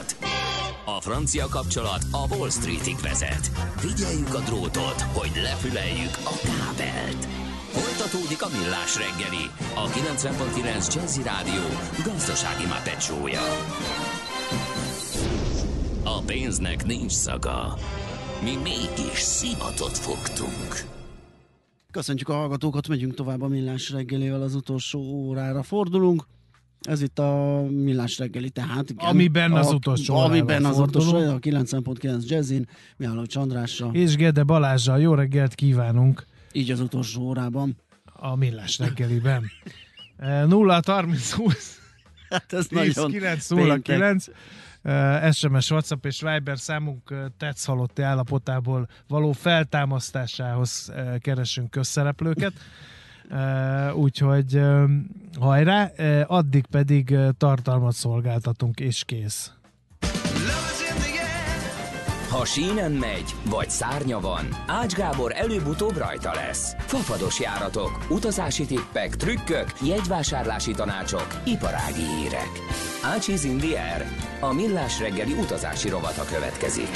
kapcsolat. A francia kapcsolat a Wall Streetig vezet. Figyeljük a drótot, hogy lefüleljük a kábelt. Folytatódik a millás reggeli, a 90.9 Jazzy Rádió gazdasági mapetsója. A pénznek nincs szaga. Mi mégis szimatot fogtunk. Köszöntjük a hallgatókat, megyünk tovább a millás reggelével, az utolsó órára fordulunk. Ez itt a millás reggeli, tehát igen. Amiben az a, utolsó Amiben az utolsó, a 90.9 Jazzin, Mihály Csandrással, És Gede Balázsral jó reggelt kívánunk így az utolsó órában. a Millás reggeliben. Eh, 0 30 20 Hát ez 10 nagyon 9 0 péntek. 9 Eh, SMS, WhatsApp és Viber számunk eh, tetsz halotti állapotából való feltámasztásához eh, keresünk közszereplőket. Úgyhogy hajrá, addig pedig tartalmat szolgáltatunk és kész. Ha sínen megy, vagy szárnya van, Ács Gábor előbb-utóbb rajta lesz. Fafados járatok, utazási tippek, trükkök, jegyvásárlási tanácsok, iparági hírek. Ácsiz Indier, a millás reggeli utazási rovata következik.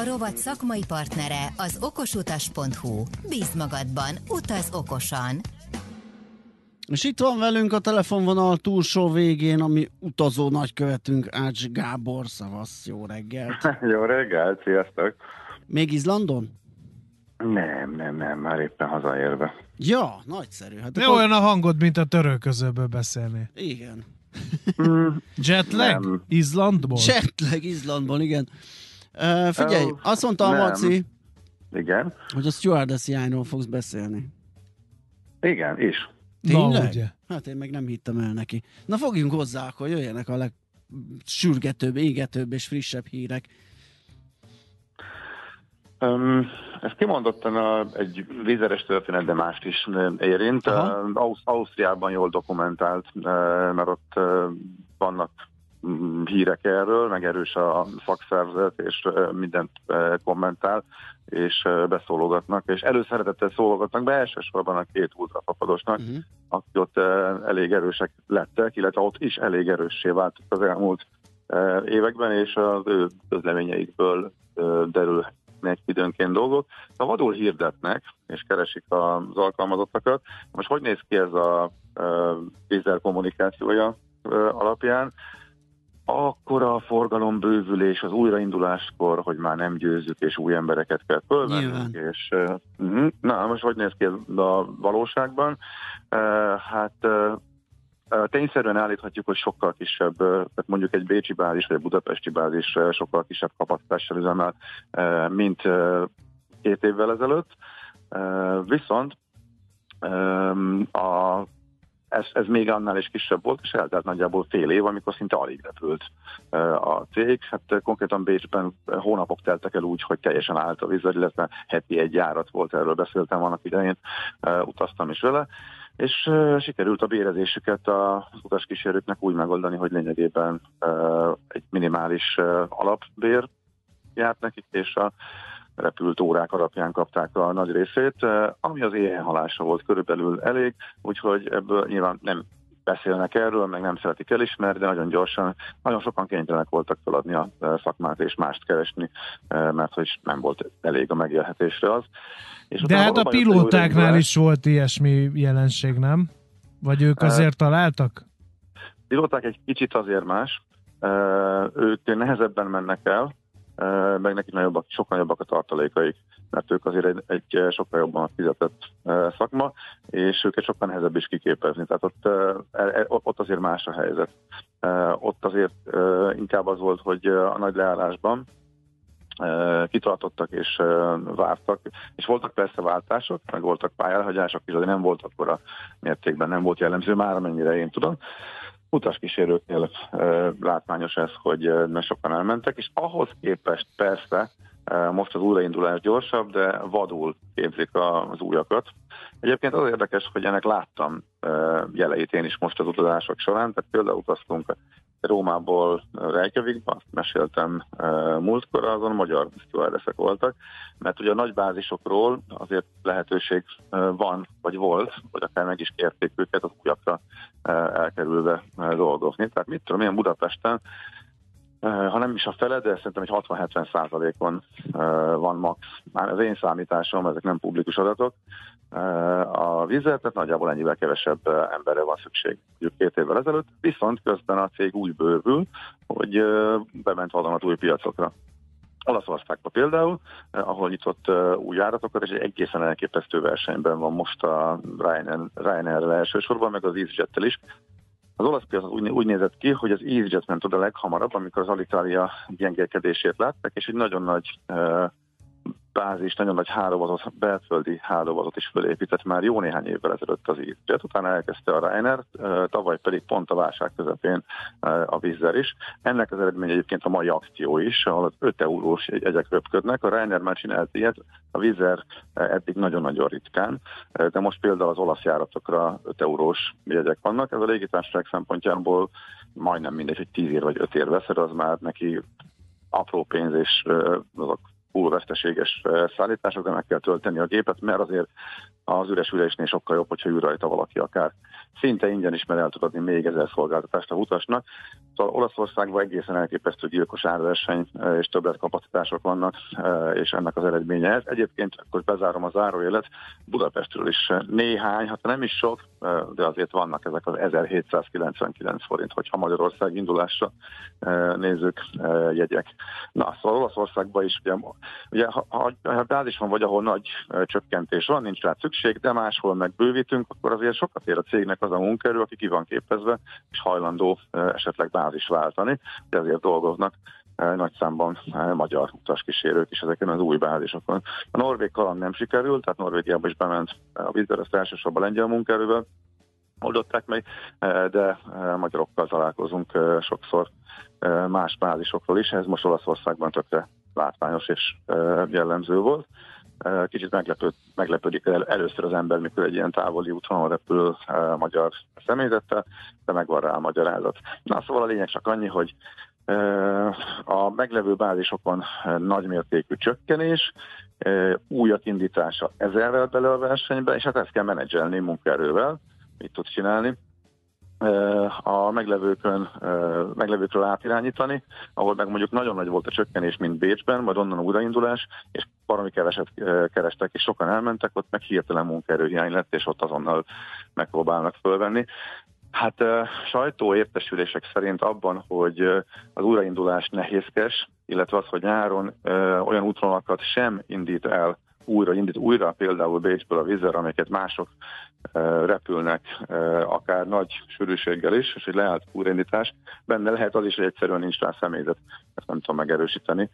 A rovat szakmai partnere az okosutas.hu. Bíz magadban, utaz okosan. És itt van velünk a telefonvonal túlsó végén, ami utazó nagykövetünk Ács Gábor, szavasz, jó reggelt. Jó reggelt, sziasztok! Még Izlandon? Nem, nem, nem, már éppen hazaérve. Ja, nagyszerű. Hát Ne akkor- olyan a hangod, mint a törölközőből beszélni. Igen. Jetlag? Nem. Izlandból? Setleg Izlandból, igen. Uh, figyelj, Ö, azt mondta a. Maci, igen, hogy a stewardess hiányról fogsz beszélni. igen, is. Tényleg? Na. Hát én meg nem hittem el neki. Na fogjunk hozzá, akkor jöjjenek a legsürgetőbb, égetőbb és frissebb hírek. Um, ez kimondottan a, egy vízeres történet, de mást is érint. Aha. Uh, Ausz- Ausztriában jól dokumentált, uh, mert ott uh, vannak hírek erről, meg erős a szakszervezet, és mindent kommentál, és beszólogatnak, és előszeretettel szólogatnak be elsősorban a két ultrafapadosnak, Uh-huh. akik ott elég erősek lettek, illetve ott is elég erőssé váltak az elmúlt években, és az ő közleményeikből derülnek időnként dolgok. A vadul hirdetnek, és keresik az alkalmazottakat. Most hogy néz ki ez a vízzel kommunikációja alapján? Akkor a forgalom bővülés az újrainduláskor, hogy már nem győzzük, és új embereket kell fölvennünk, és uh, na, most hogy néz ki ez a valóságban? Uh, hát uh, tényszerűen állíthatjuk, hogy sokkal kisebb, tehát mondjuk egy bécsi bázis vagy egy budapesti bázis sokkal kisebb kapacitással üzemel, mint két évvel ezelőtt. Viszont a ez, ez még annál is kisebb volt, és eltelt nagyjából fél év, amikor szinte alig repült a cég. Hát konkrétan Bécsben hónapok teltek el úgy, hogy teljesen állt a vízzel, illetve heti egy járat volt, erről beszéltem annak idején, utaztam is vele, és sikerült a bérezésüket az utaskísérőknek úgy megoldani, hogy lényegében egy minimális alapbér járt nekik, és a repült órák alapján kapták a nagy részét, ami az éjjelhalása volt körülbelül elég, úgyhogy ebből nyilván nem beszélnek erről, meg nem szeretik elismerni, de nagyon gyorsan, nagyon sokan kénytelenek voltak feladni a szakmát és mást keresni, mert hogy nem volt elég a megélhetésre az. És De hát a pilótáknál is volt ilyesmi jelenség, nem? Vagy ők azért találtak? pilóták egy kicsit azért más, ők nehezebben mennek el, meg nekik nagyobbak, sokkal jobbak a tartalékaik, mert ők azért egy, egy sokkal jobban fizetett szakma, és őket sokkal nehezebb is kiképezni. Tehát ott, eh, eh, ott azért más a helyzet. Ott azért inkább az volt, hogy a nagy leállásban kitartottak és vártak, és voltak persze váltások, meg voltak pályelhagyások is, de nem volt a mértékben, nem volt jellemző már, amennyire én tudom utaskísérőknél e, látványos ez, hogy ne sokan elmentek, és ahhoz képest persze most az újraindulás gyorsabb, de vadul képzik az újakat. Egyébként az érdekes, hogy ennek láttam jeleit én is most az utazások során, tehát például utaztunk Rómából Reykjavikba, azt meséltem múltkor, azon magyar stewardessek voltak, mert ugye a nagy bázisokról azért lehetőség van, vagy volt, vagy akár meg is kérték őket az újakra elkerülve dolgozni. Tehát mit tudom, ilyen Budapesten ha nem is a fele, de szerintem egy 60-70 százalékon van max. Már az én számításom, ezek nem publikus adatok. A vizet, tehát nagyjából ennyivel kevesebb emberre van szükség, mondjuk két évvel ezelőtt, viszont közben a cég úgy bővül, hogy bement vadonat új piacokra. Olaszországban például, ahol nyitott új járatokat, és egy egészen elképesztő versenyben van most a Ryanair, Ryanair elsősorban, meg az EasyJet-tel is, az olasz piac úgy, úgy nézett ki, hogy az EasyJet ment oda leghamarabb, amikor az Alitalia gyengélkedését látták, és egy nagyon nagy uh, bázis, nagyon nagy hálózatot, belföldi hálózatot is fölépített már jó néhány évvel ezelőtt az EasyJet. Utána elkezdte a Ryanair, tavaly pedig pont a válság közepén a Vizzer is. Ennek az eredménye egyébként a mai akció is, ahol az 5 eurós jegyek röpködnek. A Ryanair már csinált ilyet, a Vizzer eddig nagyon-nagyon ritkán, de most például az olasz járatokra 5 eurós jegyek vannak. Ez a légitársaság szempontjából majdnem mindegy, hogy 10 ér vagy 5 ér veszed, az már neki apró pénz, és azok veszteséges szállítások, de meg kell tölteni a gépet, mert azért az üres ülésnél sokkal jobb, hogyha ül rajta valaki akár szinte ingyen is, mert el tud adni még ezer szolgáltatást a utasnak. Szóval Olaszországban egészen elképesztő gyilkos árverseny és többlet kapacitások vannak, és ennek az eredménye ez. Egyébként, akkor bezárom a záróélet, Budapestről is néhány, hát nem is sok, de azért vannak ezek az 1799 forint, hogyha Magyarország indulásra nézzük jegyek. Na, szóval Olaszországban is, ugye, ugye ha, ha, ha bázis van, vagy ahol nagy csökkentés van, nincs rá szükség, de máshol megbővítünk, akkor azért sokat ér a cégnek az a munkaerő, aki ki van képezve, és hajlandó esetleg bázis váltani, de ezért dolgoznak nagy számban magyar utaskísérők is ezeken az új bázisokon. A norvég kaland nem sikerült, tehát Norvégiába is bement a vízzel, ezt elsősorban lengyel munkaerővel oldották meg, de magyarokkal találkozunk sokszor más bázisokról is, ez most Olaszországban tökre látványos és jellemző volt. Kicsit meglepőd, meglepődik el, először az ember, mikor egy ilyen távoli útvonal repül magyar személyzettel, de megvan rá a magyarázat. Na, szóval a lényeg csak annyi, hogy a meglevő bázisokon nagymértékű csökkenés, újak indítása ezerrel bele a versenybe, és hát ezt kell menedzselni munkaerővel, mit tud csinálni a meglevőkön, meglevőkről átirányítani, ahol meg mondjuk nagyon nagy volt a csökkenés, mint Bécsben, majd onnan újraindulás, és baromi keveset kerestek, és sokan elmentek, ott meg hirtelen munkaerőhiány lett, és ott azonnal megpróbálnak fölvenni. Hát sajtó értesülések szerint abban, hogy az újraindulás nehézkes, illetve az, hogy nyáron olyan útvonalakat sem indít el újra indít, újra például Bécsből a vízzel, amelyeket mások repülnek, akár nagy sűrűséggel is, és hogy lehet újraindítás. Benne lehet az is, hogy egyszerűen nincs rá személyzet, ezt nem tudom megerősíteni.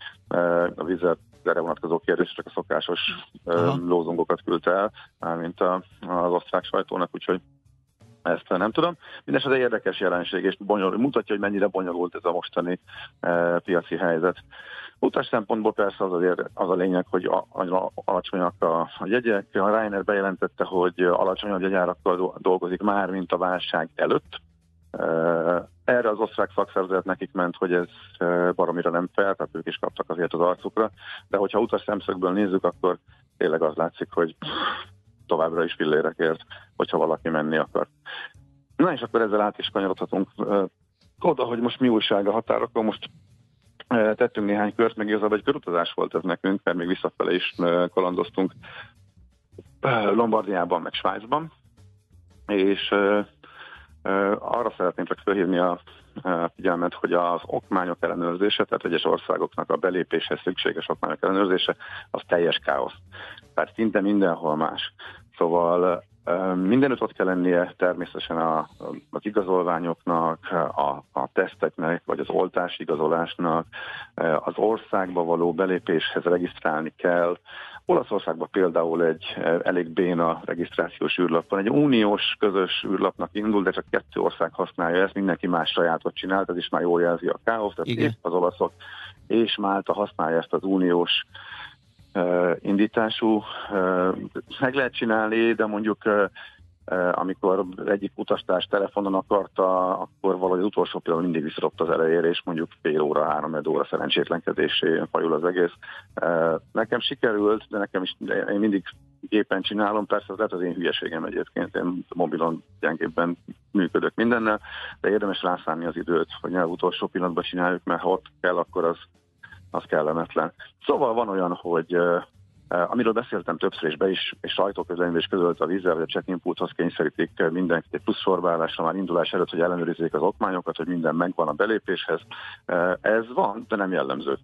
A vízzel erre vonatkozó kérdés csak a szokásos Aha. lózungokat küldte el, mint az osztrák sajtónak, úgyhogy ezt nem tudom. Mindenesetre érdekes jelenség, és bonyolul, mutatja, hogy mennyire bonyolult ez a mostani piaci helyzet. Utas szempontból persze az, azért, az a lényeg, hogy a, alacsonyak a, a jegyek. A Reiner bejelentette, hogy alacsonyabb jegyárakkal dolgozik már, mint a válság előtt. Erre az osztrák szakszervezet nekik ment, hogy ez baromira nem fel, tehát ők is kaptak azért az arcukra, de hogyha utas szemszögből nézzük, akkor tényleg az látszik, hogy továbbra is fillérekért, hogyha valaki menni akar. Na és akkor ezzel át is kanyarodhatunk oda, hogy most mi újság a határokon. Most tettünk néhány kört, meg igazából egy körutazás volt ez nekünk, mert még visszafele is kalandoztunk Lombardiában, meg Svájcban, és arra szeretném csak felhívni a figyelmet, hogy az okmányok ellenőrzése, tehát egyes országoknak a belépéshez szükséges okmányok ellenőrzése, az teljes káosz. Tehát szinte mindenhol más. Szóval Mindenütt ott kell lennie természetesen a, az igazolványoknak, a, a teszteknek, vagy az oltás igazolásnak, az országba való belépéshez regisztrálni kell. Olaszországban például egy elég béna regisztrációs űrlap van. Egy uniós közös űrlapnak indul, de csak kettő ország használja ezt, mindenki más sajátot csinált, ez is már jól jelzi a káoszt, tehát épp az olaszok és Málta használja ezt az uniós indítású. Meg lehet csinálni, de mondjuk amikor egyik utastárs telefonon akarta, akkor valahogy az utolsó pillanat mindig visszadott az elejére, és mondjuk fél óra, három óra szerencsétlenkedésé fajul az egész. Nekem sikerült, de nekem is, én mindig gépen csinálom, persze az lehet az én hülyeségem egyébként, én mobilon gyengébben működök mindennel, de érdemes rászállni az időt, hogy ne az utolsó pillanatban csináljuk, mert ha ott kell, akkor az, az kellemetlen. Szóval van olyan, hogy amiről beszéltem többször, és be is, és sajtóközleményben közölt a vízzel, hogy a check-in pulthoz kényszerítik mindenkit egy plusz sorválásra már indulás előtt, hogy ellenőrizzék az okmányokat, hogy minden megvan a belépéshez. Ez van, de nem jellemző.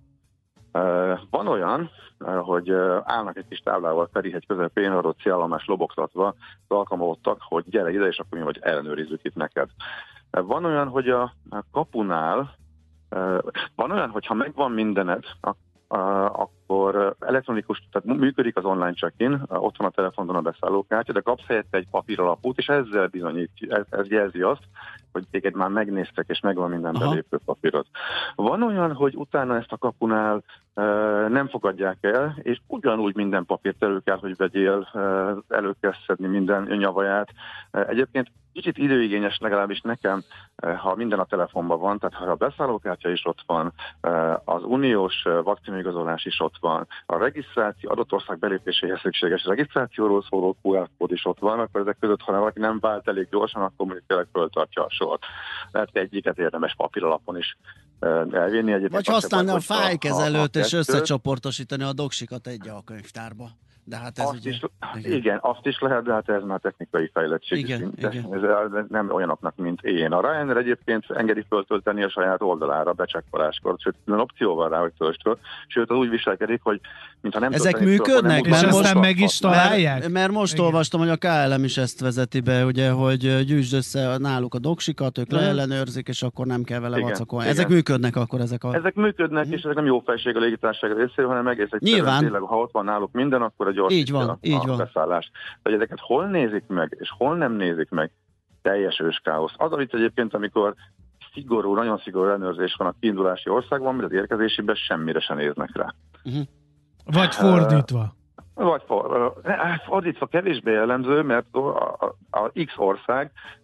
Van olyan, hogy állnak egy kis táblával Ferihegy közepén, arról célállomás lobogtatva, alkalmazottak, hogy gyere ide, és akkor mi vagy ellenőrizzük itt neked. Van olyan, hogy a kapunál van olyan, hogy ha megvan mindened, akkor elektronikus, tehát működik az online check-in, ott van a telefonon a beszállókártya, de kapsz helyette egy papíralapút, és ezzel bizonyít, ez, ez jelzi azt, hogy téged már megnéztek, és megvan minden Aha. belépő papírod. Van olyan, hogy utána ezt a kapunál e, nem fogadják el, és ugyanúgy minden papírt elő kell, hogy vegyél, e, elő kell szedni minden nyavaját. E, egyébként kicsit időigényes legalábbis nekem, ha minden a telefonban van, tehát ha a beszállókártya is ott van, az uniós vakcinaigazolás is ott van, a regisztráció, adott ország belépéséhez szükséges regisztrációról szóló QR kód is ott van, akkor ezek között, ha valaki nem vált elég gyorsan, akkor mondjuk tényleg föltartja a sort. Lehet egyiket érdemes papíralapon is elvinni. Egyébként Vagy használni a fájkezelőt és összecsoportosítani a doksikat egy a könyvtárba. De hát ez azt ugye... Is, igen. igen, azt is lehet, de hát ez már technikai fejlettség. Igen, igen. Ez nem olyanoknak, mint én. A Ryanair egyébként engedi föltölteni a saját oldalára becsekkoláskor, sőt, opció van rá, hogy töltsd föl. Sőt, az úgy viselkedik, hogy mintha nem Ezek működnek? Föl, és aztán meg is találják? Mert, mert most igen. olvastam, hogy a KLM is ezt vezeti be, ugye, hogy gyűjtsd össze náluk a doksikat, ők leellenőrzik, és akkor nem kell vele vacakolni. Ezek működnek akkor ezek a... Ezek működnek, hm. és ezek nem jó felség a légitársaság részéről, hanem egész egyszerűen Nyilván. tényleg, ha ott van náluk minden, akkor gyors így van, a, így van. beszállást. Hogy ezeket hol nézik meg, és hol nem nézik meg, teljes őskáosz. Az, amit egyébként, amikor szigorú, nagyon szigorú ellenőrzés van a kiindulási országban, mert az érkezésiben semmire sem néznek rá. Uh-huh. Vagy fordítva. Vagy fordítva kevésbé jellemző, mert a, a, a X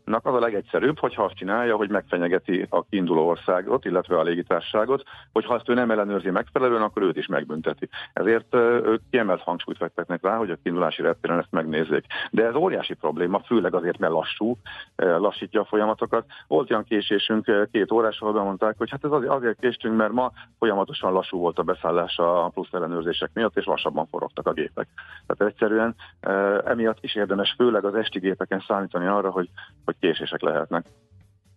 országnak az a legegyszerűbb, hogyha azt csinálja, hogy megfenyegeti a kiinduló országot, illetve a légitársaságot, hogy ha ezt ő nem ellenőrzi megfelelően, akkor őt is megbünteti. Ezért ők kiemelt hangsúlyt fektetnek rá, hogy a kiindulási reptéren ezt megnézzék. De ez óriási probléma, főleg azért, mert lassú, lassítja a folyamatokat. Volt olyan késésünk két órás, ahol mondták, hogy hát ez azért, késtünk, mert ma folyamatosan lassú volt a beszállás a plusz ellenőrzések miatt, és lassabban forogtak a gépek. Tehát egyszerűen emiatt is érdemes főleg az esti gépeken számítani arra, hogy, hogy késések lehetnek.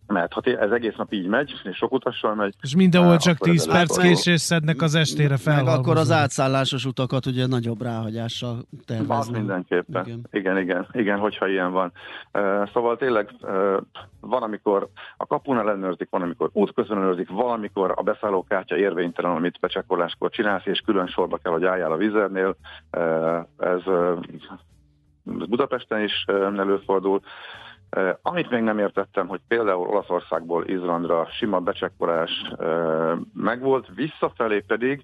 Mert ha ez egész nap így megy, és sok utassal megy... És mindenhol csak 10 perc késés szednek az estére fel. Meg akkor az átszállásos utakat ugye nagyobb ráhagyással tervezni. Az mindenképpen. Igen. igen, igen, igen, hogyha ilyen van. Szóval tényleg van, amikor a kapun ellenőrzik, van, amikor útközben ellenőrzik, valamikor a beszállókártya érvénytelen, amit becsekkoláskor csinálsz, és külön sorba kell, hogy álljál a vizernél. Ez Budapesten is előfordul. Amit még nem értettem, hogy például Olaszországból Izlandra sima becsekkolás megvolt, visszafelé pedig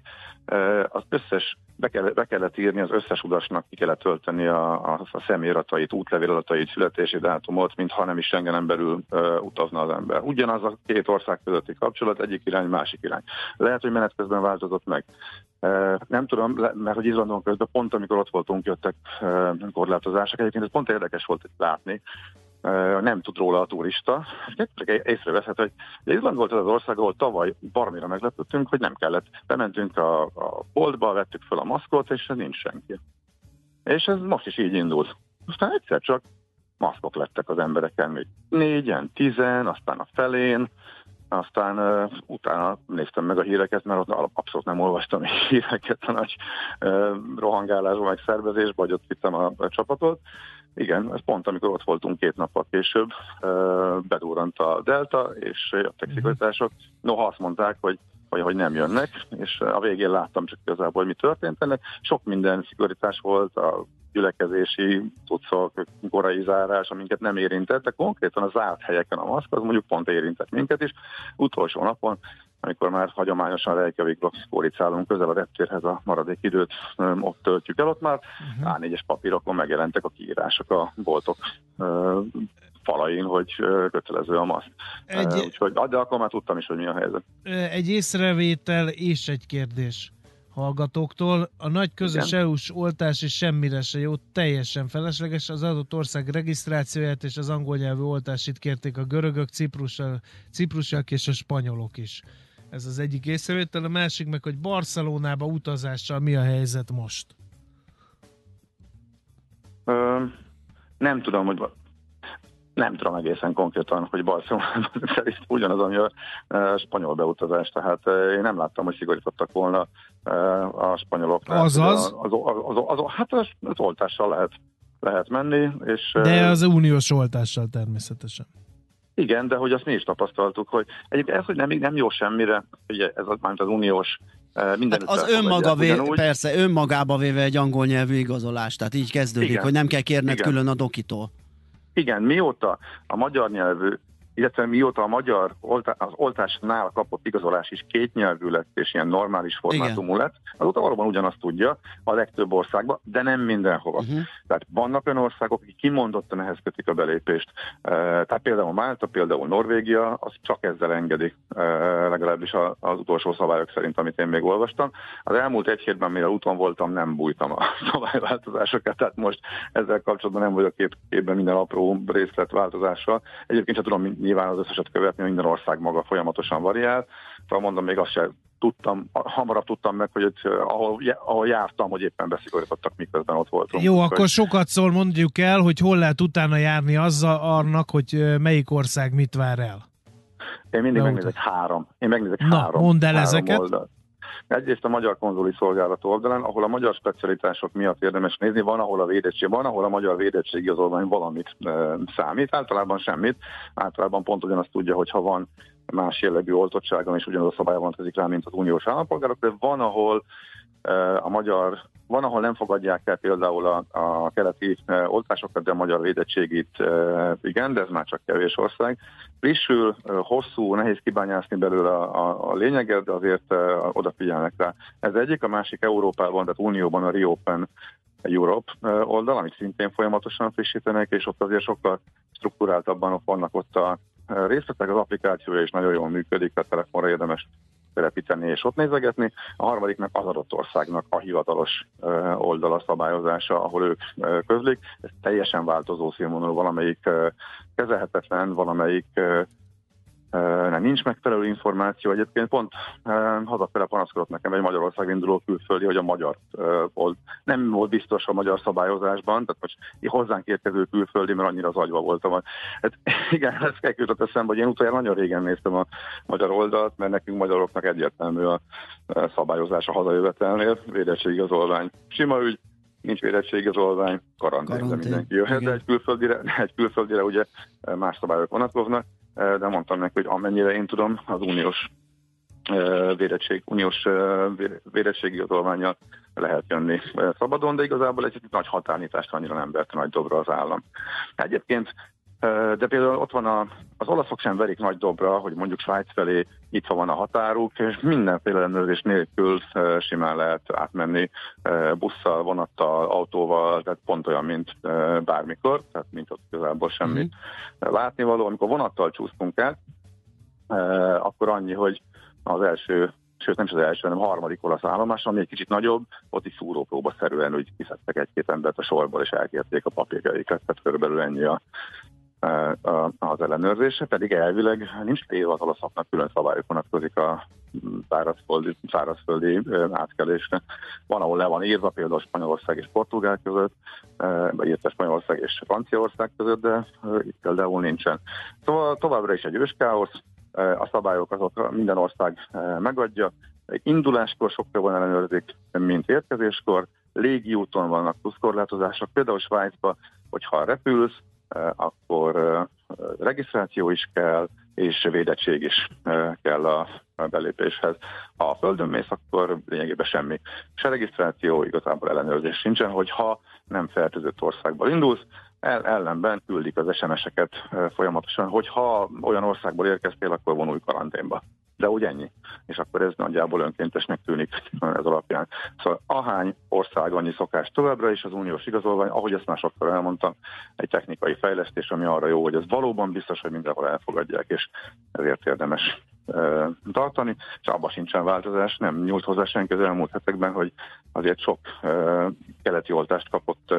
az összes, be, kell, be kellett írni az összes udasnak, ki kellett tölteni a, a, a személyiratait, útlevéladatait, születési dátumot, mintha nem is Schengenen belül utazna az ember. Ugyanaz a két ország közötti kapcsolat, egyik irány, másik irány. Lehet, hogy menet közben változott meg. Nem tudom, mert hogy Izlandon közben pont amikor ott voltunk, jöttek korlátozások. Egyébként ez pont érdekes volt látni, nem tud róla a turista. Észreveszhet, hogy Izland volt az az ország, ahol tavaly barmira meglepődtünk, hogy nem kellett. Bementünk a, a boltba, vettük fel a maszkot, és nincs senki. És ez most is így indult. Aztán egyszer csak maszkok lettek az embereken, még négyen, tizen, aztán a felén, aztán uh, utána néztem meg a híreket, mert ott abszolút nem olvastam híreket a nagy uh, rohangálásban, meg szervezésben, vagy ott vittem a, a csapatot, igen, ez pont amikor ott voltunk két nappal később, bedurrant a Delta, és jöttek szigorítások. Noha azt mondták, hogy vagy hogy nem jönnek, és a végén láttam csak igazából, hogy mi történt ennek. Sok minden szigorítás volt, a gyülekezési tudszok, korai zárás, aminket nem érintett, de konkrétan a zárt helyeken a maszk, az mondjuk pont érintett minket is. Utolsó napon amikor már hagyományosan Reykjavikba kóricálunk közel a reptérhez a maradék időt ott töltjük el, ott már uh-huh. A4-es papírokon megjelentek a kiírások a boltok falain, hogy kötelező a maszt. Egy... Úgyhogy, de akkor már tudtam is, hogy mi a helyzet. Egy észrevétel és egy kérdés hallgatóktól. A nagy közös. EU-s oltás is semmire se jó, teljesen felesleges. Az adott ország regisztrációját és az angol nyelvű oltásit kérték a görögök, ciprusiak és a spanyolok is. Ez az egyik észrevétel. A másik meg, hogy Barcelonába utazással mi a helyzet most? Ö, nem tudom, hogy nem tudom egészen konkrétan, hogy Barcelonában szerint ugyanaz, ami a spanyol beutazás, tehát én nem láttam, hogy szigorítottak volna a spanyolok. Azaz? Az, az, az, az, az, hát az, az oltással lehet, lehet menni. És, de az uniós oltással természetesen. Igen, de hogy azt mi is tapasztaltuk, hogy egyébként ez, hogy nem, nem jó semmire, ugye ez az, az uniós minden hát az önmaga vé, persze, önmagába véve egy angol nyelvű igazolás, tehát így kezdődik, Igen. hogy nem kell kérned Igen. külön a dokitól. Igen, mióta a magyar nyelvű illetve mióta a magyar oltá, az oltásnál kapott igazolás is két nyelvű lett, és ilyen normális formátumú lett, azóta valóban ugyanazt tudja a legtöbb országban, de nem mindenhova. Uh-huh. Tehát vannak olyan országok, akik kimondottan ehhez kötik a belépést. Uh, tehát például Málta, például Norvégia, az csak ezzel engedik, uh, legalábbis az utolsó szabályok szerint, amit én még olvastam. Az elmúlt egy hétben, mire úton voltam, nem bújtam a szabályváltozásokat, tehát most ezzel kapcsolatban nem vagyok kép, képben minden apró részletváltozással. Egyébként sem tudom nyilván az összeset követni, minden ország maga folyamatosan variál. Szóval mondom, még azt sem tudtam, hamarabb tudtam meg, hogy ott, ahol, ahol jártam, hogy éppen beszigorítottak, miközben ott voltunk. Jó, akkor hogy... sokat szól, mondjuk el, hogy hol lehet utána járni azzal annak, hogy melyik ország mit vár el. Én mindig De megnézek három. Én megnézek Na, három. mondd el három ezeket. Oldal. Egyrészt a Magyar Konzuli Szolgálat oldalán, ahol a magyar specialitások miatt érdemes nézni, van, ahol a védettség, van, ahol a magyar védettségi igazolvány valamit e, számít, általában semmit. Általában pont ugyanazt tudja, hogy ha van más jellegű oltottságon, és ugyanaz a szabály vonatkozik rá, mint az uniós állampolgárok, de van, ahol a magyar, van, ahol nem fogadják el például a, a keleti oltásokat, de a magyar védettségét igen, de ez már csak kevés ország. Frissül, hosszú, nehéz kibányászni belőle a, a, a lényeget, de azért odafigyelnek rá. Ez egyik, a másik Európában, tehát Unióban a Reopen Europe oldal, amit szintén folyamatosan frissítenek, és ott azért sokkal struktúráltabban vannak ott a részletek, az applikációja is nagyon jól működik, tehát telefonra érdemes telepíteni és ott nézegetni. A harmadiknak az adott országnak a hivatalos oldala szabályozása, ahol ők közlik. Ez teljesen változó színvonalú, valamelyik kezelhetetlen, valamelyik nem, nincs megfelelő információ. Egyébként pont hazafele panaszkodott nekem egy Magyarország induló külföldi, hogy a magyar volt. Nem volt biztos a magyar szabályozásban, tehát most hozzánk érkező külföldi, mert annyira az agyva voltam. Hát, igen, ezt kell jutott eszembe, hogy én utoljára nagyon régen néztem a magyar oldalt, mert nekünk magyaroknak egyértelmű a szabályozás a hazajövetelnél, védettségigazolvány. Sima ügy, nincs védettségigazolvány, karantén, karantén. de mindenki jöhet, de egy külföldire, egy külföldire ugye más szabályok vonatkoznak de mondtam neki, hogy amennyire én tudom, az uniós védettség, uniós védettségi adolványjal lehet jönni szabadon, de igazából egy nagy határnyitást annyira nem verte nagy dobra az állam. Egyébként de például ott van a, az olaszok sem verik nagy dobra, hogy mondjuk Svájc felé itt van a határuk, és mindenféle ellenőrzés nélkül simán lehet átmenni busszal, vonattal, autóval, tehát pont olyan, mint bármikor, tehát mint ott igazából semmi mm. látnivaló. Amikor vonattal csúsztunk el, akkor annyi, hogy az első sőt nem is az első, hanem a harmadik olasz állomás, ami egy kicsit nagyobb, ott is szúrópróba szerűen, hogy kiszedtek egy-két embert a sorból, és elkérték a papírjaikat, tehát körülbelül ennyi a, az ellenőrzése, pedig elvileg nincs téve az olaszoknak külön szabályok vonatkozik a szárazföldi, szárazföldi átkelésre. Van, ahol le van írva, például Spanyolország és Portugál között, vagy illetve Spanyolország és Franciaország között, de itt például nincsen. Szóval továbbra is egy őskáosz, a szabályok azok minden ország megadja. Induláskor sokkal van ellenőrzik, mint érkezéskor, légi úton vannak pluszkorlátozások, például Svájcban, hogyha repülsz, akkor regisztráció is kell, és védettség is kell a belépéshez. Ha a földön mész, akkor lényegében semmi. Se regisztráció, igazából ellenőrzés sincsen, hogyha nem fertőzött országból indulsz, el, ellenben küldik az SMS-eket folyamatosan, hogy ha olyan országból érkeztél, akkor vonulj karanténba. De úgy ennyi. És akkor ez nagyjából önkéntesnek tűnik ez alapján. Szóval ahány ország annyi szokás továbbra is az uniós igazolvány, ahogy ezt már sokszor elmondtam, egy technikai fejlesztés, ami arra jó, hogy ez valóban biztos, hogy mindenhol elfogadják, és ezért érdemes tartani, és abban sincsen változás, nem nyújt hozzá senki az elmúlt hetekben, hogy azért sok keleti oltást kapott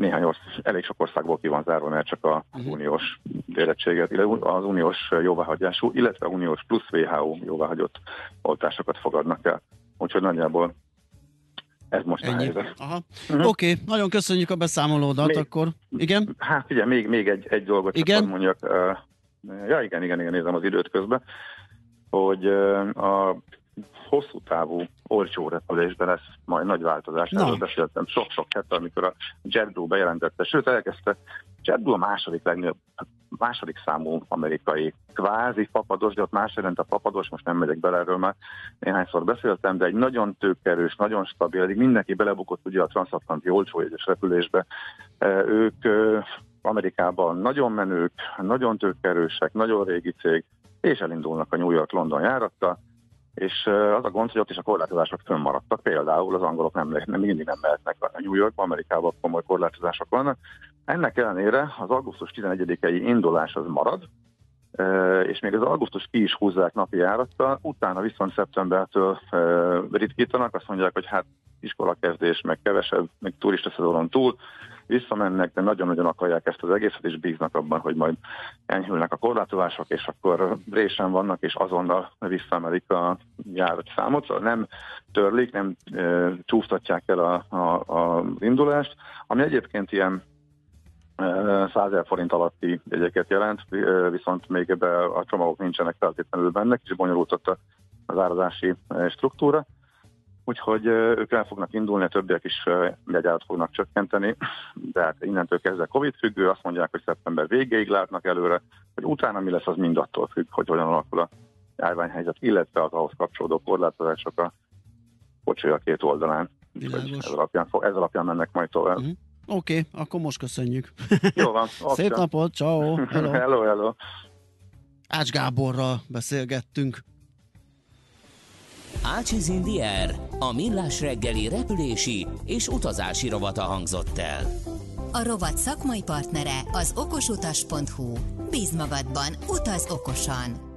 néhány ország, elég sok országból ki van zárva, mert csak az uh-huh. uniós érettséget, az uniós jóváhagyású, illetve uniós plusz WHO jóváhagyott oltásokat fogadnak el. Úgyhogy nagyjából ez most Ennyi. a helyzet. Uh-huh. Oké, okay, nagyon köszönjük a beszámolódat, még, akkor igen? Hát figyelj, még, még egy, egy dolgot igen? mondjak. Ja igen, igen, igen, nézem az időt közben, hogy a hosszú távú olcsó repülésben lesz majd nagy változás. No. Erről beszéltem sok-sok hete, amikor a JetBlue bejelentette, sőt elkezdte. JetBlue a második legnagyobb, második számú amerikai kvázi papados, de ott más jelent a papados, most nem megyek bele erről már, néhányszor beszéltem, de egy nagyon tőkerős, nagyon stabil, eddig mindenki belebukott ugye a transatlanti olcsó repülésbe. Ők Amerikában nagyon menők, nagyon tőkerősek, nagyon régi cég, és elindulnak a New York-London járattal, és az a gond, hogy ott is a korlátozások fönnmaradtak, például az angolok nem, nem mindig nem mehetnek a New Yorkba, Amerikában komoly korlátozások vannak. Ennek ellenére az augusztus 11-i indulás az marad, és még az augusztus ki is húzzák napi járattal, utána viszont szeptembertől ritkítanak, azt mondják, hogy hát iskolakezdés, meg kevesebb, meg turista szezonon túl, visszamennek, de nagyon-nagyon akarják ezt az egészet, és bíznak abban, hogy majd enyhülnek a korlátozások, és akkor résen vannak, és azonnal visszaemelik a számot, szóval nem törlik, nem e, csúsztatják el a, a, a, indulást, ami egyébként ilyen 100 forint alatti jegyeket jelent, viszont még ebbe a csomagok nincsenek feltétlenül benne, kicsit bonyolult az árazási struktúra úgyhogy ők el fognak indulni, a többiek is jegyárat fognak csökkenteni, de hát innentől kezdve Covid függő, azt mondják, hogy szeptember végéig látnak előre, hogy utána mi lesz, az mind attól függ, hogy hogyan alakul a járványhelyzet, illetve az ahhoz kapcsolódó korlátozások a a két oldalán. Ez alapján, ez alapján mennek majd tovább. Uh-huh. Oké, okay, akkor most köszönjük. Jó van. Szép napot, ciao. Hello. hello, hello. Ács Gáborral beszélgettünk. Ácsiz Indier, a millás reggeli repülési és utazási rovata hangzott el. A rovat szakmai partnere az okosutas.hu. Bíz magadban, utaz okosan!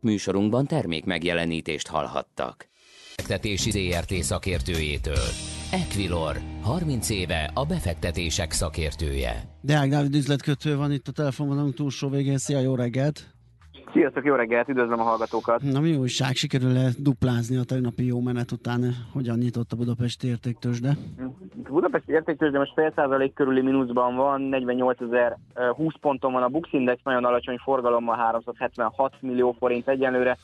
Műsorunkban termék megjelenítést hallhattak. Befektetési ZRT szakértőjétől. Equilor, 30 éve a befektetések szakértője. Deák Dávid üzletkötő van itt a telefonvonalunk túlsó végén. Szia, jó reggelt! Sziasztok, jó reggelt, üdvözlöm a hallgatókat! Na mi újság, sikerül-e duplázni a tegnapi jó menet után? Hogyan nyitott a Budapesti értéktősde? Budapesti értéktősde most fél százalék körüli mínuszban van, 48.020 ponton van a Bux Index, nagyon alacsony forgalommal 376 millió forint egyenlőre,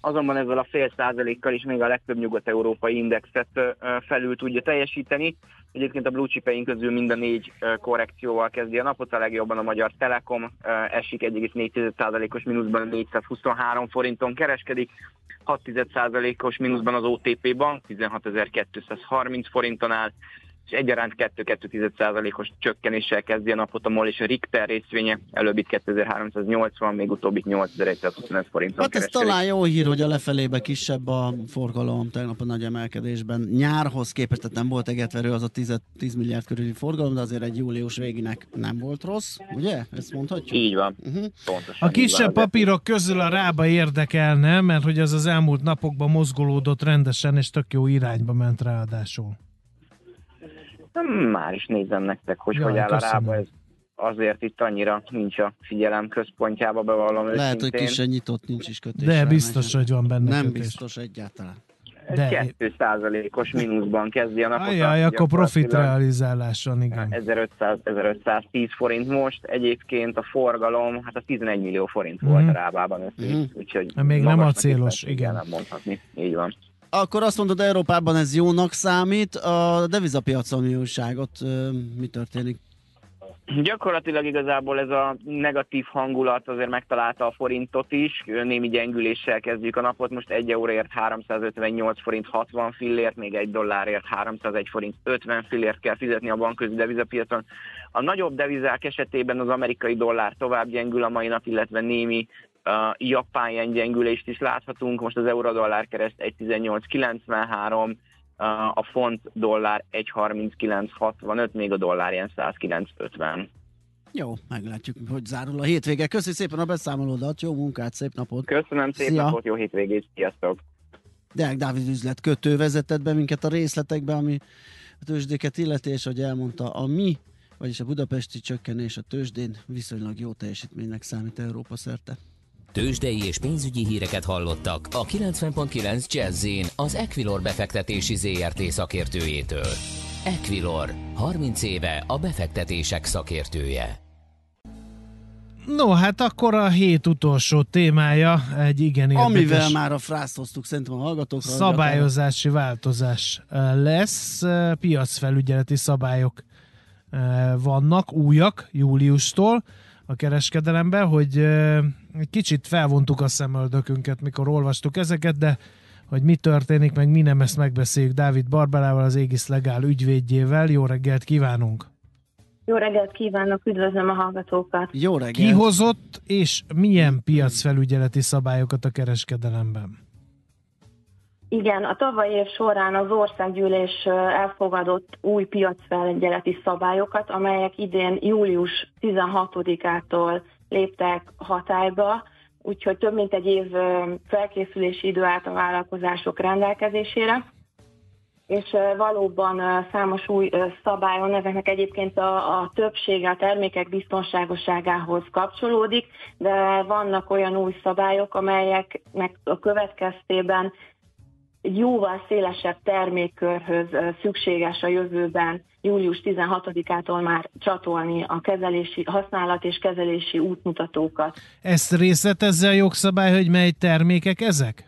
azonban ezzel a fél százalékkal is még a legtöbb nyugat-európai indexet felül tudja teljesíteni. Egyébként a blue chipeink közül mind a négy korrekcióval kezdi a napot, a legjobban a Magyar Telekom esik 1,4%-os mínuszban 423 forinton kereskedik, 6%-os mínuszban az OTP bank 16.230 forinton áll, és egyaránt 2,2%-os csökkenéssel kezdi a napot a MOL és a Richter részvénye, előbbit 2380, még utóbbit 8125 forinton Hát ez talán jó hír, hogy a lefelébe kisebb a forgalom tegnap a nagy emelkedésben. Nyárhoz képest, tehát nem volt egetverő az a 10, 10 milliárd körüli forgalom, de azért egy július végének nem volt rossz, ugye? Ezt mondhatjuk? Így van. Uh-huh. Pontosan a kisebb van, papírok közül a rába érdekelne, mert hogy az az elmúlt napokban mozgolódott rendesen, és tök jó irányba ment ráadásul. Már is nézem nektek, hogy Jaj, hogy áll köszönöm. a rába. Ez azért itt annyira nincs a figyelem központjába, bevallom Lehet, őszintén. hogy kisen nyitott, nincs is kötés. De biztos, hogy van benne Nem kötés. biztos egyáltalán. De... 2%-os mínuszban kezdi a napot. Ajaj, akkor profit realizálás van, igen. 1500, 1510 forint most, egyébként a forgalom, hát a 11 millió forint volt mm. a rábában össze, mm. úgyhogy... Még nem a célos, igen. Nem mondhatni, így van. Akkor azt mondod, Európában ez jónak számít. A devizapiacon mi újságot mi történik? Gyakorlatilag igazából ez a negatív hangulat azért megtalálta a forintot is, némi gyengüléssel kezdjük a napot, most egy euróért 358 forint 60 fillért, még egy dollárért 301 forint 50 fillért kell fizetni a bankközi devizapiacon. A nagyobb devizák esetében az amerikai dollár tovább gyengül a mai nap, illetve némi uh, japán yen gyengülést is láthatunk, most az euró-dollár kereszt 1.1893, uh, a font dollár 1.3965, még a dollár ilyen 109.50. Jó, meglátjuk, hogy zárul a hétvége. Köszi szépen a beszámolódat, jó munkát, szép napot! Köszönöm, szép Szia. napot, jó hétvégét, sziasztok! Deák Dávid üzletkötő vezetett be minket a részletekbe, ami a tőzsdéket illeti, és hogy elmondta, a mi, vagyis a budapesti csökkenés a tőzsdén viszonylag jó teljesítménynek számít Európa szerte. Tőzsdei és pénzügyi híreket hallottak a 90.9 jazz az Equilor befektetési ZRT szakértőjétől. Equilor, 30 éve a befektetések szakértője. No, hát akkor a hét utolsó témája egy igen érdekes Amivel már a frászt hoztuk szerintem a hallgatókra. szabályozási változás lesz. Piacfelügyeleti szabályok vannak, újak, júliustól a kereskedelemben, hogy egy kicsit felvontuk a szemöldökünket, mikor olvastuk ezeket, de hogy mi történik, meg mi nem, ezt megbeszéljük Dávid Barbarával, az Égis Legál ügyvédjével. Jó reggelt kívánunk! Jó reggelt kívánok, üdvözlöm a hallgatókat. Jó reggelt! Ki hozott és milyen piacfelügyeleti szabályokat a kereskedelemben? Igen, a tavalyi év során az országgyűlés elfogadott új piacfelügyeleti szabályokat, amelyek idén július 16-ától léptek hatályba, úgyhogy több mint egy év felkészülési idő állt a vállalkozások rendelkezésére. És valóban számos új ö, szabály van, ezeknek egyébként a, a többsége a termékek biztonságosságához kapcsolódik, de vannak olyan új szabályok, amelyeknek a következtében egy jóval szélesebb termékkörhöz szükséges a jövőben július 16-ától már csatolni a kezelési, használat és kezelési útmutatókat. Ezt részletezze a jogszabály, hogy mely termékek ezek?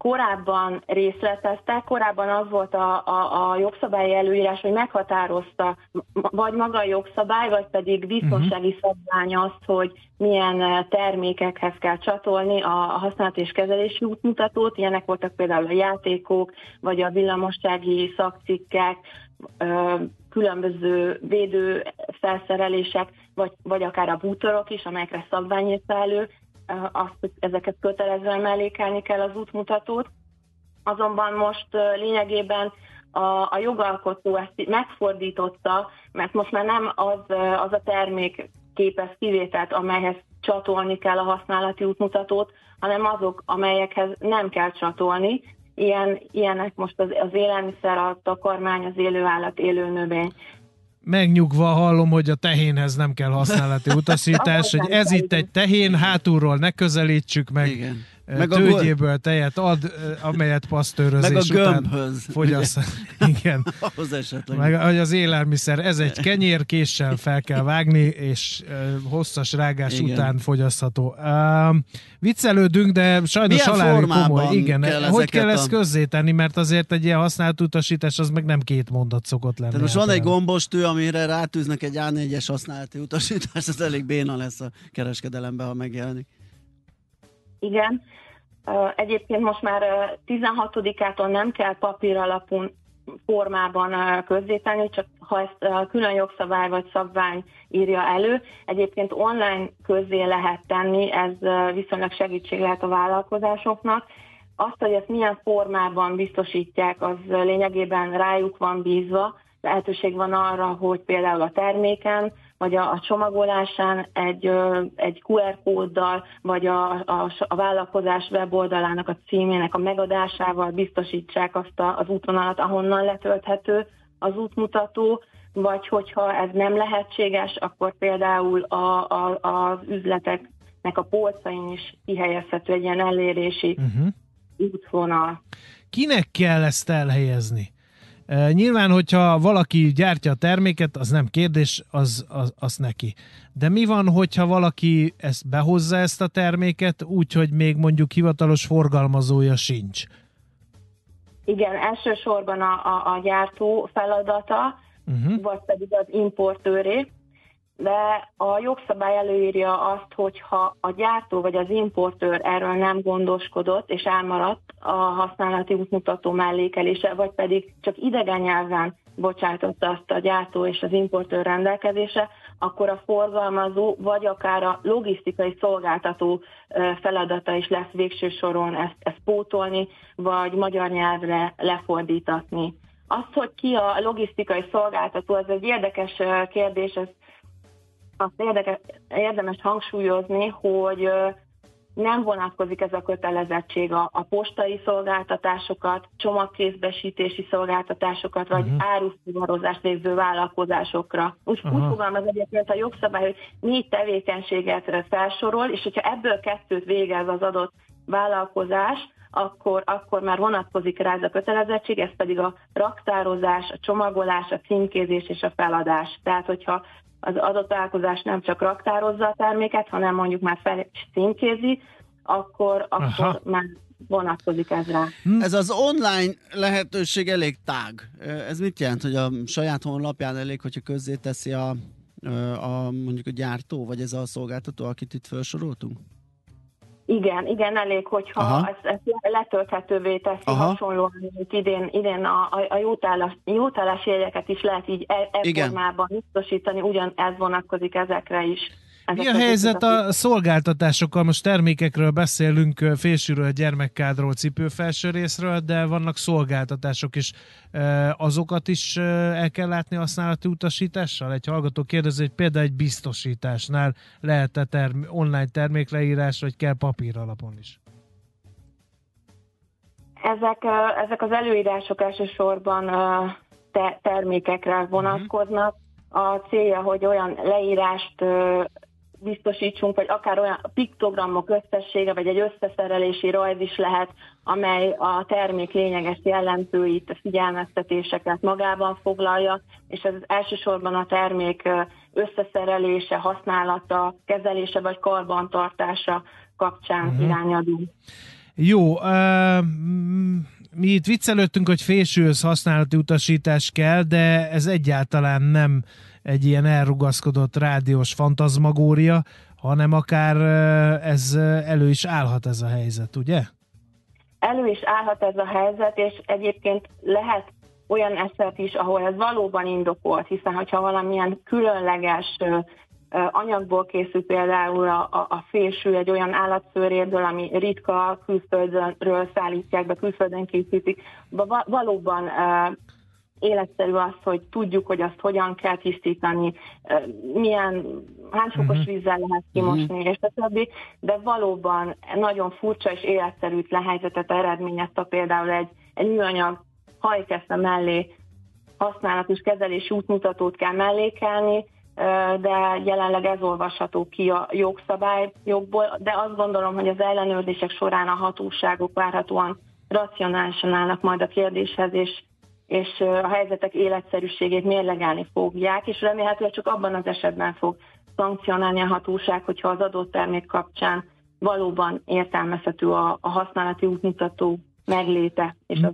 Korábban részleteztek, korábban az volt a, a, a jogszabályi előírás, hogy meghatározta vagy maga a jogszabály, vagy pedig biztonsági uh-huh. szabvány azt, hogy milyen eh, termékekhez kell csatolni a, használat és kezelési útmutatót. Ilyenek voltak például a játékok, vagy a villamossági szakcikkek, különböző védő felszerelések, vagy, vagy akár a bútorok is, amelyekre szabvány elő, azt, hogy ezeket kötelezően mellékelni kell az útmutatót. Azonban most lényegében a, a jogalkotó ezt megfordította, mert most már nem az, az a termék képez kivételt, amelyhez csatolni kell a használati útmutatót, hanem azok, amelyekhez nem kell csatolni. Ilyen, ilyenek most az, az élelmiszer, a takarmány, az élőállat, élő növény. Megnyugva hallom, hogy a tehénhez nem kell használati utasítás, hogy ez itt egy tehén, hátulról ne közelítsük meg, Igen. Meg Meg a tőgyéből tejet ad, amelyet Meg pasztőrözés a után gömbhöz. fogyaszt. Igen. Ahhoz esetleg. Meg hogy az élelmiszer, ez egy kenyérkéssel fel kell vágni, és hosszas rágás Igen. után fogyasztható. Uh, viccelődünk, de sajnos formában komoly. Igen, kell hogy ezeket kell a- ezt közzétenni, mert azért egy ilyen használt utasítás az meg nem két mondat szokott lenni. Tehát most van egy általában. gombostű, amire rátűznek egy A4-es használati utasítást, ez elég béna lesz a kereskedelemben, ha megjelenik. Igen. Egyébként most már ö, 16-ától nem kell papír alapú formában közzétenni, csak ha ezt külön jogszabály vagy szabvány írja elő. Egyébként online közzé lehet tenni, ez viszonylag segítség lehet a vállalkozásoknak. Azt, hogy ezt milyen formában biztosítják, az lényegében rájuk van bízva. Lehetőség van arra, hogy például a terméken, vagy a, a csomagolásán egy, egy QR kóddal, vagy a, a, a vállalkozás weboldalának a címének a megadásával biztosítsák azt a, az útvonalat, ahonnan letölthető az útmutató, vagy hogyha ez nem lehetséges, akkor például a, a, az üzleteknek a polcain is kihelyezhető egy ilyen elérési Uh-huh. útvonal. Kinek kell ezt elhelyezni? Nyilván, hogyha valaki gyártja a terméket, az nem kérdés, az, az, az neki. De mi van, hogyha valaki ezt behozza ezt a terméket, úgy, hogy még mondjuk hivatalos forgalmazója sincs? Igen, elsősorban a, a, a gyártó feladata, Uh-huh. vagy pedig az importőré, de a jogszabály előírja azt, hogy ha a gyártó vagy az importőr erről nem gondoskodott, és elmaradt a használati útmutató mellékelése, vagy pedig csak idegen nyelven bocsátotta azt a gyártó és az importőr rendelkezése, akkor a forgalmazó, vagy akár a logisztikai szolgáltató feladata is lesz végső soron ezt, ezt pótolni, vagy magyar nyelvre lefordítatni. Azt, hogy ki a logisztikai szolgáltató, ez egy érdekes kérdés, ez azt érdekes, érdemes hangsúlyozni, hogy nem vonatkozik ez a kötelezettség a, a postai szolgáltatásokat, csomagkézbesítési szolgáltatásokat, vagy uh-huh. árufuvarozást végző vállalkozásokra. Úgy, uh-huh. úgy fogalmaz egyébként a jogszabály, hogy négy tevékenységet felsorol, és hogyha ebből kettőt végez az adott vállalkozás, akkor, akkor már vonatkozik rá ez a kötelezettség, ez pedig a raktározás, a csomagolás, a címkézés és a feladás. Tehát, hogyha az adott vállalkozás nem csak raktározza a terméket, hanem mondjuk már fel címkézi, akkor, akkor már vonatkozik ez rá. Hm. Ez az online lehetőség elég tág. Ez mit jelent, hogy a saját honlapján elég, hogyha közzéteszi a, a mondjuk a gyártó, vagy ez a szolgáltató, akit itt felsoroltunk? Igen, igen, elég, hogyha ez, ez letölthetővé teszi Aha. hasonlóan, mint idén, idén a, a, a jótállás, jótállási jegyeket is lehet így e, e formában biztosítani, ugyan ez vonatkozik ezekre is. Mi a helyzet a szolgáltatásokkal? Most termékekről beszélünk, félsűről, gyermekkádról, cipőfelső részről, de vannak szolgáltatások is. Azokat is el kell látni használati utasítással? Egy hallgató kérdezi, hogy például egy biztosításnál lehet-e term- online termékleírás, vagy kell papír alapon is? Ezek, ezek az előírások elsősorban te- termékekre vonatkoznak. A célja, hogy olyan leírást biztosítsunk, vagy akár olyan piktogramok összessége, vagy egy összeszerelési rajz is lehet, amely a termék lényeges jellemzőit, a figyelmeztetéseket magában foglalja, és ez elsősorban a termék összeszerelése, használata, kezelése vagy karbantartása kapcsán uh-huh. irányadunk. Jó, uh, mi itt viccelődtünk, hogy fésőhöz használati utasítás kell, de ez egyáltalán nem egy ilyen elrugaszkodott rádiós fantazmagória, hanem akár ez elő is állhat ez a helyzet, ugye? Elő is állhat ez a helyzet, és egyébként lehet olyan eset is, ahol ez valóban indokolt, hiszen hogyha valamilyen különleges anyagból készül például a, a, a fésű egy olyan állatszőrérből, ami ritka külföldről szállítják be, külföldön készítik, valóban életszerű az, hogy tudjuk, hogy azt hogyan kell tisztítani, milyen, hány fokos uh-huh. vízzel lehet kimosni, uh-huh. és a többi, de valóban nagyon furcsa és életszerűtlen helyzetet eredményezte például egy, egy műanyag hajkesze mellé használat és kezelési útmutatót kell mellékelni, de jelenleg ez olvasható ki a jogszabály jogból, de azt gondolom, hogy az ellenőrzések során a hatóságok várhatóan racionálisan állnak majd a kérdéshez, és és a helyzetek életszerűségét mérlegelni fogják, és remélhetőleg csak abban az esetben fog szankcionálni a hatóság, hogyha az adott termék kapcsán valóban értelmezhető a, a használati útmutató megléte, és az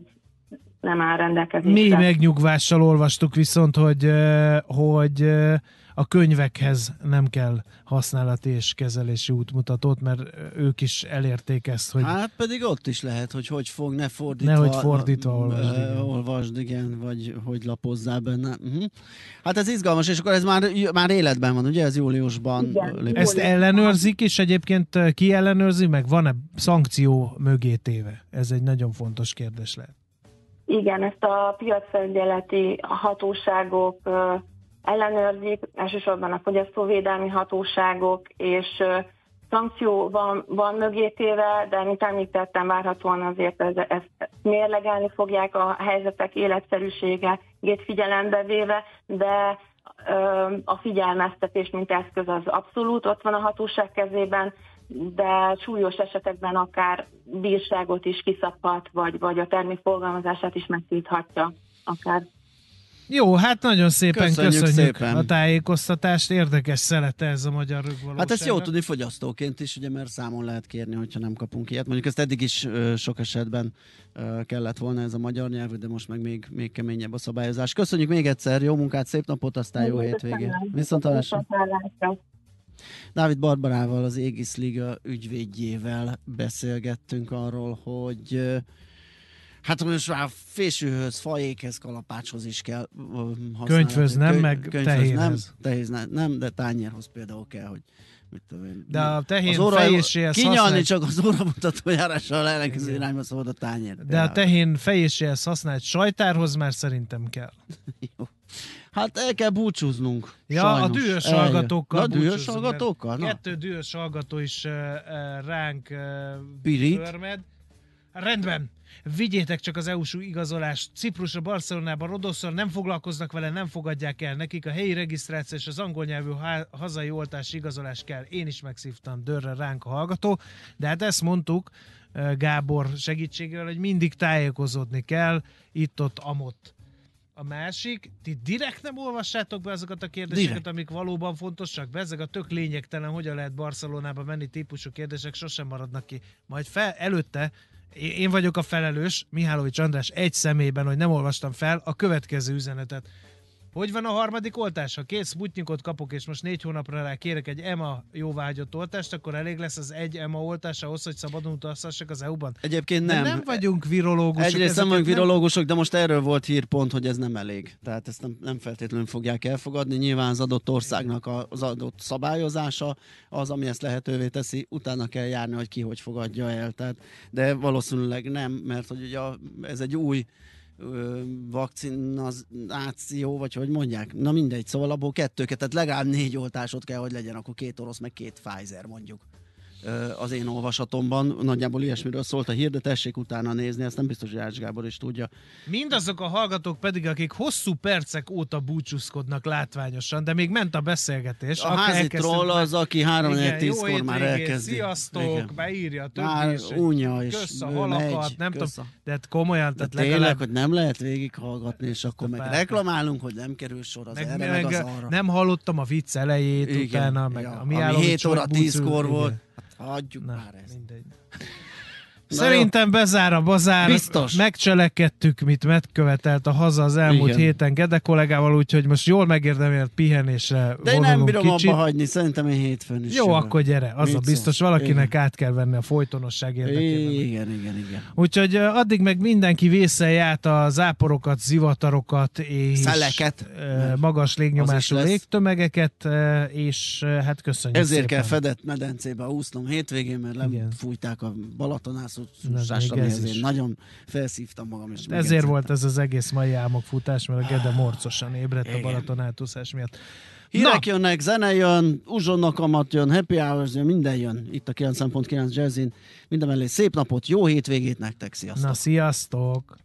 nem áll rendelkezésre. Mély megnyugvással olvastuk viszont, hogy, hogy a könyvekhez nem kell használati és kezelési útmutatót, mert ők is elérték ezt, hogy... Hát pedig ott is lehet, hogy hogy fog, ne fordítva... Nehogy fordítva olvasd, igen. olvasd, igen, vagy hogy lapozzál benne. Uh-huh. Hát ez izgalmas, és akkor ez már, már életben van, ugye? Ez júliusban. Igen. Ezt ellenőrzik, és egyébként ki ellenőrzi, meg van-e szankció mögé téve? Ez egy nagyon fontos kérdés lehet. Igen, ezt a piacfelügyeleti hatóságok ellenőrzik, elsősorban a fogyasztóvédelmi hatóságok, és szankció van, van mögétéve, de mint említettem, várhatóan azért ez, ezt mérlegelni fogják a helyzetek életszerűségét figyelembe véve, de a figyelmeztetés, mint eszköz az abszolút ott van a hatóság kezében, de súlyos esetekben akár bírságot is kiszabhat, vagy, vagy a termék forgalmazását is megtilthatja akár. Jó, hát nagyon szépen köszönjük, köszönjük szépen. a tájékoztatást. Érdekes szelete ez a magyar rögvalósága. Hát ezt jó tudni fogyasztóként is, ugye, mert számon lehet kérni, hogyha nem kapunk ilyet. Mondjuk ezt eddig is ö, sok esetben ö, kellett volna ez a magyar nyelvű, de most meg még, még keményebb a szabályozás. Köszönjük még egyszer, jó munkát, szép napot, aztán jó hétvégét. Viszont Dávid Barbarával, az Égis Liga ügyvédjével beszélgettünk arról, hogy Hát most már fésűhöz, fajékhez, kalapácshoz is kell használni. Könyvhöz nem, Köny- meg könyvhöz tehénhez. Nem, tehéz nem, nem, de tányérhoz például kell, hogy mit tudom én. De a tehén az óra, fejéséhez Kinyalni használt- csak az óramutató járással ellenkező irányba szólod a tányér. De a tehén fejéséhez használt sajtárhoz már szerintem kell. Jó. Hát el kell búcsúznunk. Ja, sajnos. a dühös Eljön. hallgatókkal Na, dühös hallgatókkal? Na. Kettő dühös hallgató is uh, uh, ránk uh, Pirít. Rendben. Vigyétek csak az EU-s igazolást. Ciprusra, Barcelonába, Rodoszon nem foglalkoznak vele, nem fogadják el. Nekik a helyi regisztráció és az angol nyelvű há- hazai oltási igazolás kell. Én is megszívtam dörre ránk a hallgató. De hát ezt mondtuk Gábor segítségével, hogy mindig tájékozódni kell, itt-ott, amott. A másik, ti direkt nem olvassátok be azokat a kérdéseket, Direkt. amik valóban fontosak? Be ezek a tök lényegtelen, hogyan lehet Barcelonába menni típusú kérdések sosem maradnak ki. Majd fel, előtte én vagyok a felelős, Mihálovics András egy szemében, hogy nem olvastam fel a következő üzenetet. Hogy van a harmadik oltás? Ha két sputnikot kapok, és most négy hónapra rá kérek egy EMA jóváhagyott oltást, akkor elég lesz az egy EMA oltás ahhoz, hogy szabadon utazhassak az EU-ban? Egyébként De nem. nem vagyunk virológusok. Egyrészt nem vagyunk virológusok, de most erről volt hír pont, hogy ez nem elég. Tehát ezt nem, nem feltétlenül fogják elfogadni. Nyilván az adott országnak az adott szabályozása az, ami ezt lehetővé teszi. Utána kell járni, hogy ki hogy fogadja el. Tehát, de valószínűleg nem, mert hogy ugye ez egy új vakcináció, vagy hogy mondják. Na mindegy, szóval abból kettőket, tehát legalább négy oltásod kell, hogy legyen, akkor két orosz, meg két Pfizer mondjuk az én olvasatomban. Nagyjából ilyesmiről szólt a hír, de tessék utána nézni, ezt nem biztos, hogy Ács Gábor is tudja. Mindazok a hallgatók pedig, akik hosszú percek óta búcsúzkodnak látványosan, de még ment a beszélgetés. A házi troll az, aki 3 Igen, 10 jó kor már elkezdi. Sziasztok, Igen. beírja a többi Már is, unja és Kösz a halakat, megy, nem kösz tudom, a- de hát komolyan, De tehát tényleg, legalább hogy nem lehet végighallgatni, és akkor meg reklamálunk, hogy nem kerül sor az meg, erre, meg, meg az arra. nem hallottam a vicc elejét Igen, utána, meg ja, a ami Mihálovics 7 óra hogy 10 búcsú- kor igen. volt. Hát hagyjuk Na, Szerintem bezár a bazár. Biztos. Megcselekedtük, mit megkövetelt a haza az elmúlt Igen. héten Gede kollégával, úgyhogy most jól megérdemelt pihenésre De én nem bírom kicsit. abba hagyni, szerintem én hétfőn is Jó, jövök. akkor gyere. Az a Mit biztos, szólsz? valakinek Igen. át kell venni a folytonosság érdekében. Igen, igen, igen. Úgyhogy addig meg mindenki vészelj át a záporokat, zivatarokat és Szeleket. magas légnyomású légtömegeket, és hát köszönjük Ezért szépen. kell fedett medencébe úsznom hétvégén, mert lefújták a Balatonásút Ez amihez én nagyon felszívtam magam. És Ezért megedzettem. volt ez az egész mai álmokfutás, mert a Gede morcosan ébredt a Igen. Balaton átúszás miatt. Hírek Na. jönnek, zene jön, uzsonnakamat jön, happy hours jön, minden jön. Itt a 9.9 Jazzin. Minden mellé szép napot, jó hétvégét nektek, sziasztok! Na, sziasztok!